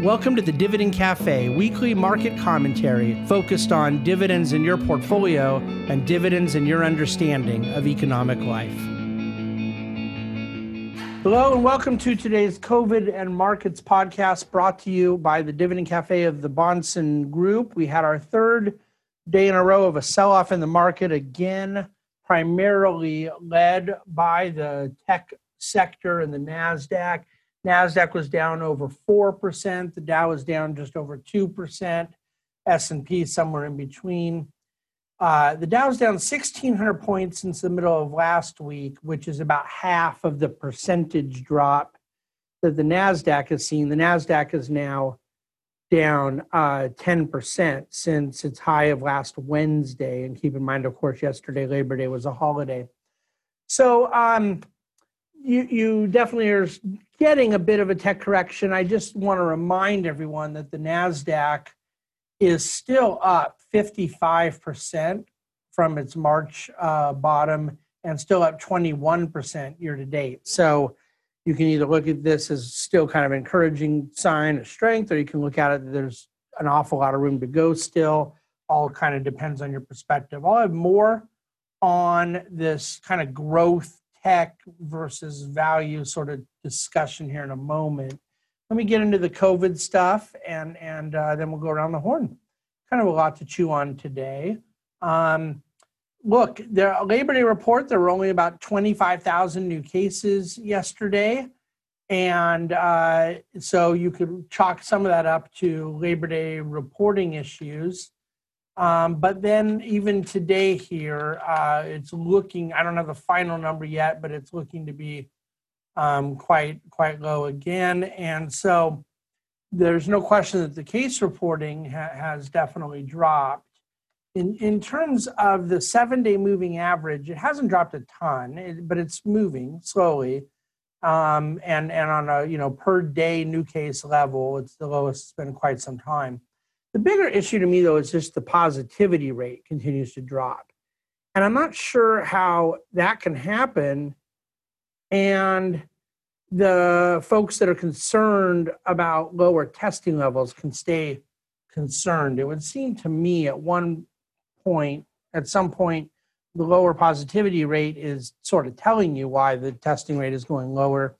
Welcome to the Dividend Cafe, weekly market commentary focused on dividends in your portfolio and dividends in your understanding of economic life. Hello, and welcome to today's COVID and Markets podcast brought to you by the Dividend Cafe of the Bahnsen Group. We had our third day in a row of a sell off in the market, again, primarily led by the tech sector and the NASDAQ. Nasdaq was down over 4%, the Dow was down just over 2%, S&P somewhere in between. Uh, the Dow's down 1,600 points since the middle of last week, which is about half of the percentage drop that the Nasdaq has seen. The Nasdaq is now down uh, 10% since its high of last Wednesday. And keep in mind, of course, yesterday Labor Day was a holiday. So um, you you definitely are getting a bit of a tech correction. I just want to remind everyone that the Nasdaq is still up 55% from its March uh, bottom and still up 21% year to date. So you can either look at this as still kind of encouraging sign of strength, or you can look at it there's an awful lot of room to go still. All kind of depends on your perspective. I'll have more on this kind of growth tech versus value sort of discussion here in a moment. Let me get into the COVID stuff, and and uh, then we'll go around the horn. Kind of a lot to chew on today. Um, look, the Labor Day report. There were only about twenty five thousand new cases yesterday, and uh, so you could chalk some of that up to Labor Day reporting issues. Um, but then even today here, uh, it's looking, I don't have the final number yet, but it's looking to be um, quite, quite low again. And so there's no question that the case reporting ha- has definitely dropped. In, in terms of the seven day moving average, it hasn't dropped a ton, it, but it's moving slowly. Um, and, and on a you know per day new case level, it's the lowest it's been quite some time. The bigger issue to me, though, is just the positivity rate continues to drop. And I'm not sure how that can happen. And the folks that are concerned about lower testing levels can stay concerned. It would seem to me at one point, at some point, the lower positivity rate is sort of telling you why the testing rate is going lower.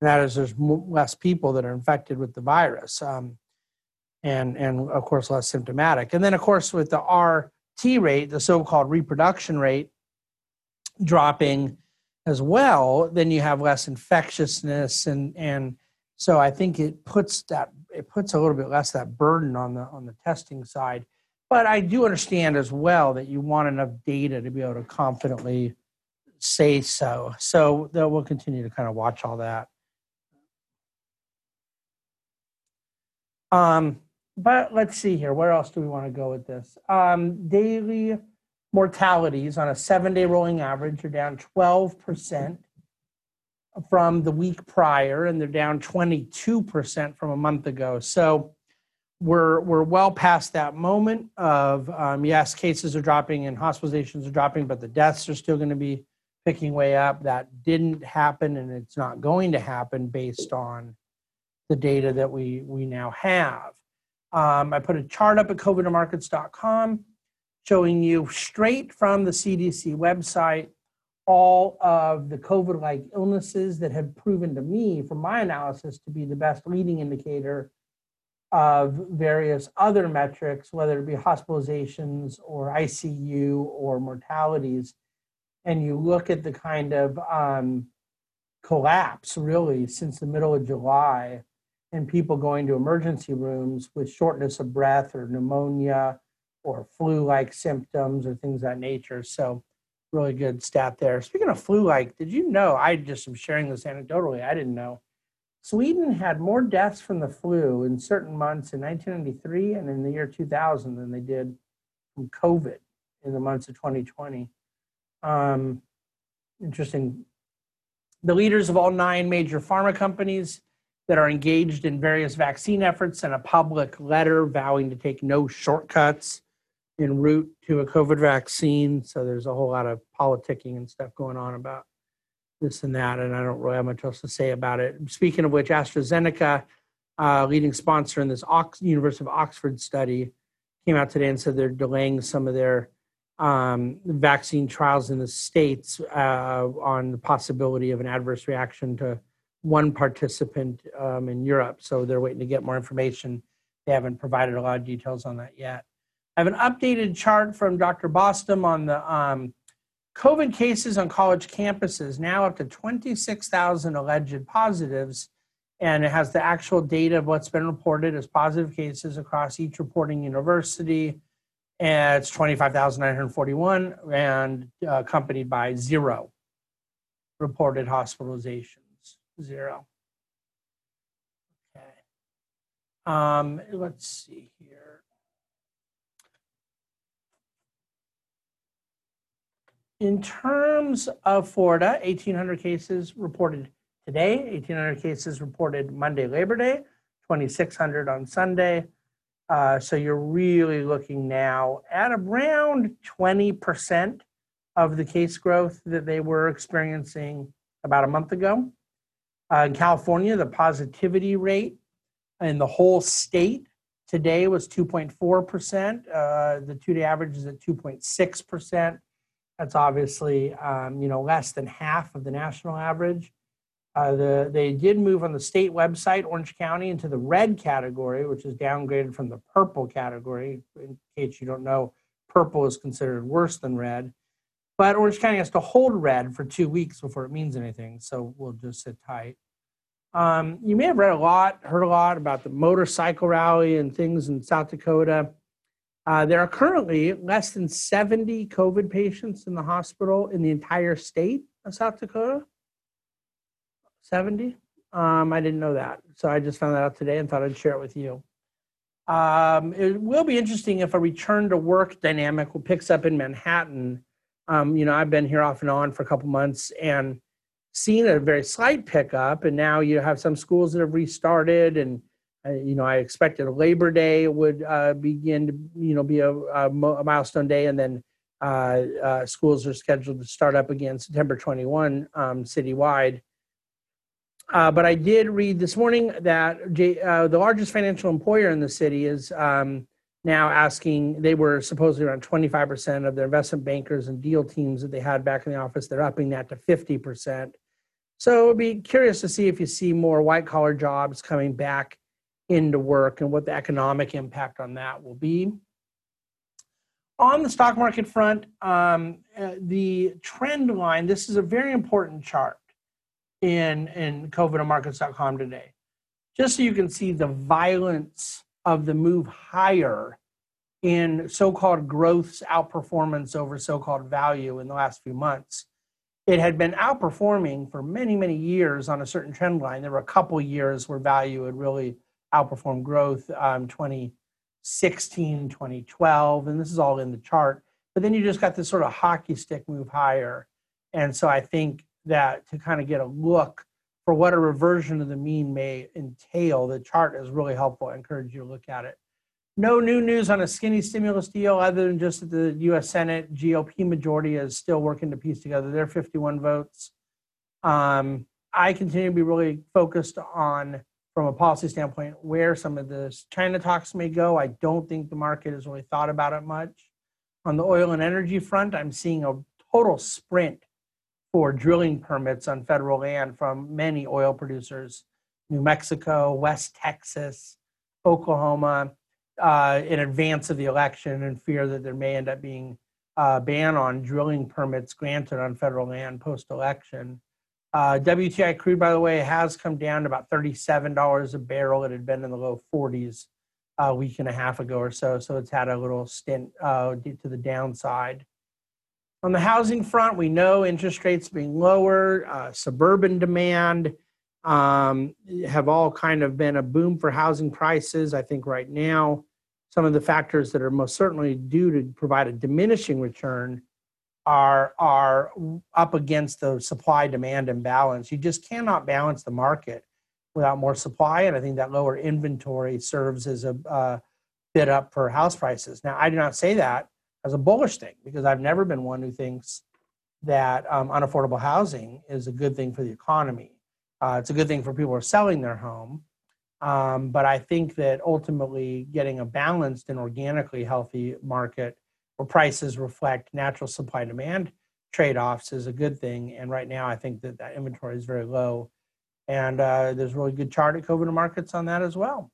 And that is there's less people that are infected with the virus. Um, and and of course less symptomatic. And then of course with the RT rate, the so-called reproduction rate dropping as well, then you have less infectiousness and and so I think it puts that it puts a little bit less that burden on the on the testing side. But I do understand as well that you want enough data to be able to confidently say so. So we'll continue to kind of watch all that. Um, but let's see here. Where else do we want to go with this? Um, daily mortalities on a seven day rolling average are down 12% from the week prior, and they're down 22% from a month ago. So we're, we're well past that moment of, um, yes, cases are dropping and hospitalizations are dropping, but the deaths are still going to be picking way up. That didn't happen, and it's not going to happen based on the data that we, we now have. Um, I put a chart up at covidmarkets.com showing you straight from the CDC website all of the COVID like illnesses that have proven to me, from my analysis, to be the best leading indicator of various other metrics, whether it be hospitalizations or ICU or mortalities. And you look at the kind of um, collapse really since the middle of July and people going to emergency rooms with shortness of breath or pneumonia or flu like symptoms or things of that nature. So, really good stat there. Speaking of flu like, did you know? I just am sharing this anecdotally. I didn't know. Sweden had more deaths from the flu in certain months in 1993 and in the year 2000 than they did from COVID in the months of 2020. Um, interesting. The leaders of all nine major pharma companies that are engaged in various vaccine efforts and a public letter vowing to take no shortcuts en route to a COVID vaccine. So there's a whole lot of politicking and stuff going on about this and that, and I don't really have much else to say about it. Speaking of which, AstraZeneca uh, leading sponsor in this Ox- University of Oxford study, came out today and said they're delaying some of their um, vaccine trials in the states uh, on the possibility of an adverse reaction to one participant um, in Europe. So they're waiting to get more information. They haven't provided a lot of details on that yet. I have an updated chart from Dr. Bostom on the um, COVID cases on college campuses, now up to 26,000 alleged positives. And it has the actual data of what's been reported as positive cases across each reporting university. And it's 25,941 and uh, accompanied by zero reported hospitalizations. Zero. Okay. Um, let's see here. In terms of Florida, 1,800 cases reported today, 1,800 cases reported Monday, Labor Day, 2,600 on Sunday. Uh, so you're really looking now at around 20% of the case growth that they were experiencing about a month ago. Uh, in California, the positivity rate in the whole state today was 2.4%. Uh, the two day average is at 2.6%. That's obviously um, you know less than half of the national average. Uh, the, they did move on the state website, Orange County, into the red category, which is downgraded from the purple category. In case you don't know, purple is considered worse than red. But Orange County has to hold red for two weeks before it means anything, so we'll just sit tight. Um, you may have read a lot, heard a lot about the motorcycle rally and things in South Dakota. Uh, there are currently less than 70 COVID patients in the hospital in the entire state of South Dakota. 70? Um, I didn't know that. So I just found that out today and thought I'd share it with you. Um, it will be interesting if a return to work dynamic picks up in Manhattan. Um, you know, I've been here off and on for a couple months and seen a very slight pickup. And now you have some schools that have restarted and uh, you know, I expected Labor Day would uh, begin to, you know, be a, a, milestone day, and then uh, uh, schools are scheduled to start up again September 21 um, citywide. Uh, but I did read this morning that J, uh, the largest financial employer in the city is um, now asking. They were supposedly around 25% of their investment bankers and deal teams that they had back in the office. They're upping that to 50%. So it'd be curious to see if you see more white collar jobs coming back into work and what the economic impact on that will be. On the stock market front, um, uh, the trend line, this is a very important chart in, in covidandmarkets.com today. Just so you can see the violence of the move higher in so-called growth's outperformance over so-called value in the last few months. It had been outperforming for many, many years on a certain trend line. There were a couple years where value had really outperformed growth um, 2016, 2012, and this is all in the chart. But then you just got this sort of hockey stick move higher. And so I think that to kind of get a look for what a reversion of the mean may entail, the chart is really helpful. I encourage you to look at it. No new news on a skinny stimulus deal other than just that the US Senate GOP majority is still working to piece together their 51 votes. Um, I continue to be really focused on from a policy standpoint where some of this China talks may go. I don't think the market has really thought about it much. On the oil and energy front, I'm seeing a total sprint for drilling permits on federal land from many oil producers New Mexico, West Texas, Oklahoma, uh, in advance of the election, in fear that there may end up being a ban on drilling permits granted on federal land post election. Uh, WTI crude, by the way, has come down to about $37 a barrel. It had been in the low 40s a week and a half ago or so. So it's had a little stint uh, to the downside. On the housing front, we know interest rates being lower, uh, suburban demand um, have all kind of been a boom for housing prices. I think right now, some of the factors that are most certainly due to provide a diminishing return are are up against the supply demand imbalance. You just cannot balance the market without more supply, and I think that lower inventory serves as a uh, bid up for house prices. Now, I do not say that as a bullish thing because I've never been one who thinks that um, unaffordable housing is a good thing for the economy. Uh, it's a good thing for people who are selling their home. Um, but I think that ultimately getting a balanced and organically healthy market where prices reflect natural supply demand trade offs is a good thing. And right now, I think that that inventory is very low. And uh, there's really good chart at COVID markets on that as well.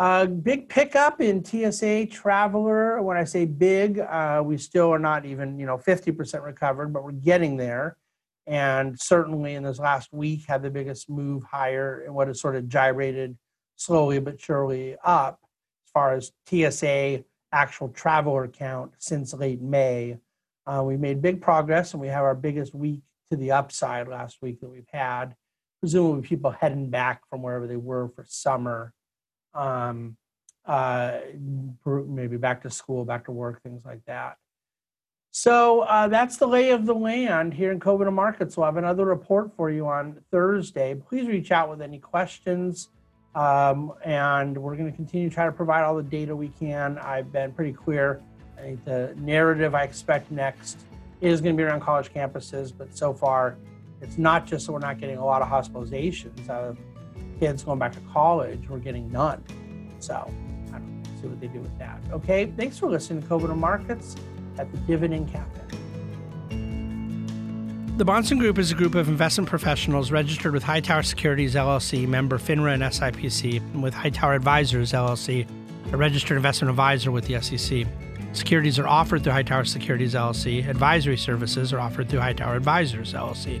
Uh, big pickup in TSA Traveler. When I say big, uh, we still are not even you know 50% recovered, but we're getting there. And certainly in this last week, had the biggest move higher and what has sort of gyrated slowly but surely up as far as TSA actual traveler count since late May. Uh, we made big progress, and we have our biggest week to the upside last week that we've had. Presumably, people heading back from wherever they were for summer um, uh, maybe back to school, back to work, things like that. So uh, that's the lay of the land here in COVID markets. We'll have another report for you on Thursday. Please reach out with any questions. Um, and we're going to continue to try to provide all the data we can. I've been pretty clear. I think the narrative I expect next is going to be around college campuses, but so far it's not just that we're not getting a lot of hospitalizations out of kids going back to college, we're getting none. So I don't know, see what they do with that. Okay, thanks for listening to COVID Markets at the Dividend Cafe. The Bahnsen Group is a group of investment professionals registered with Hightower Securities LLC, member FINRA and SIPC, and with Hightower Advisors LLC, a registered investment advisor with the SEC. Securities are offered through Hightower Securities LLC. Advisory services are offered through Hightower Advisors LLC.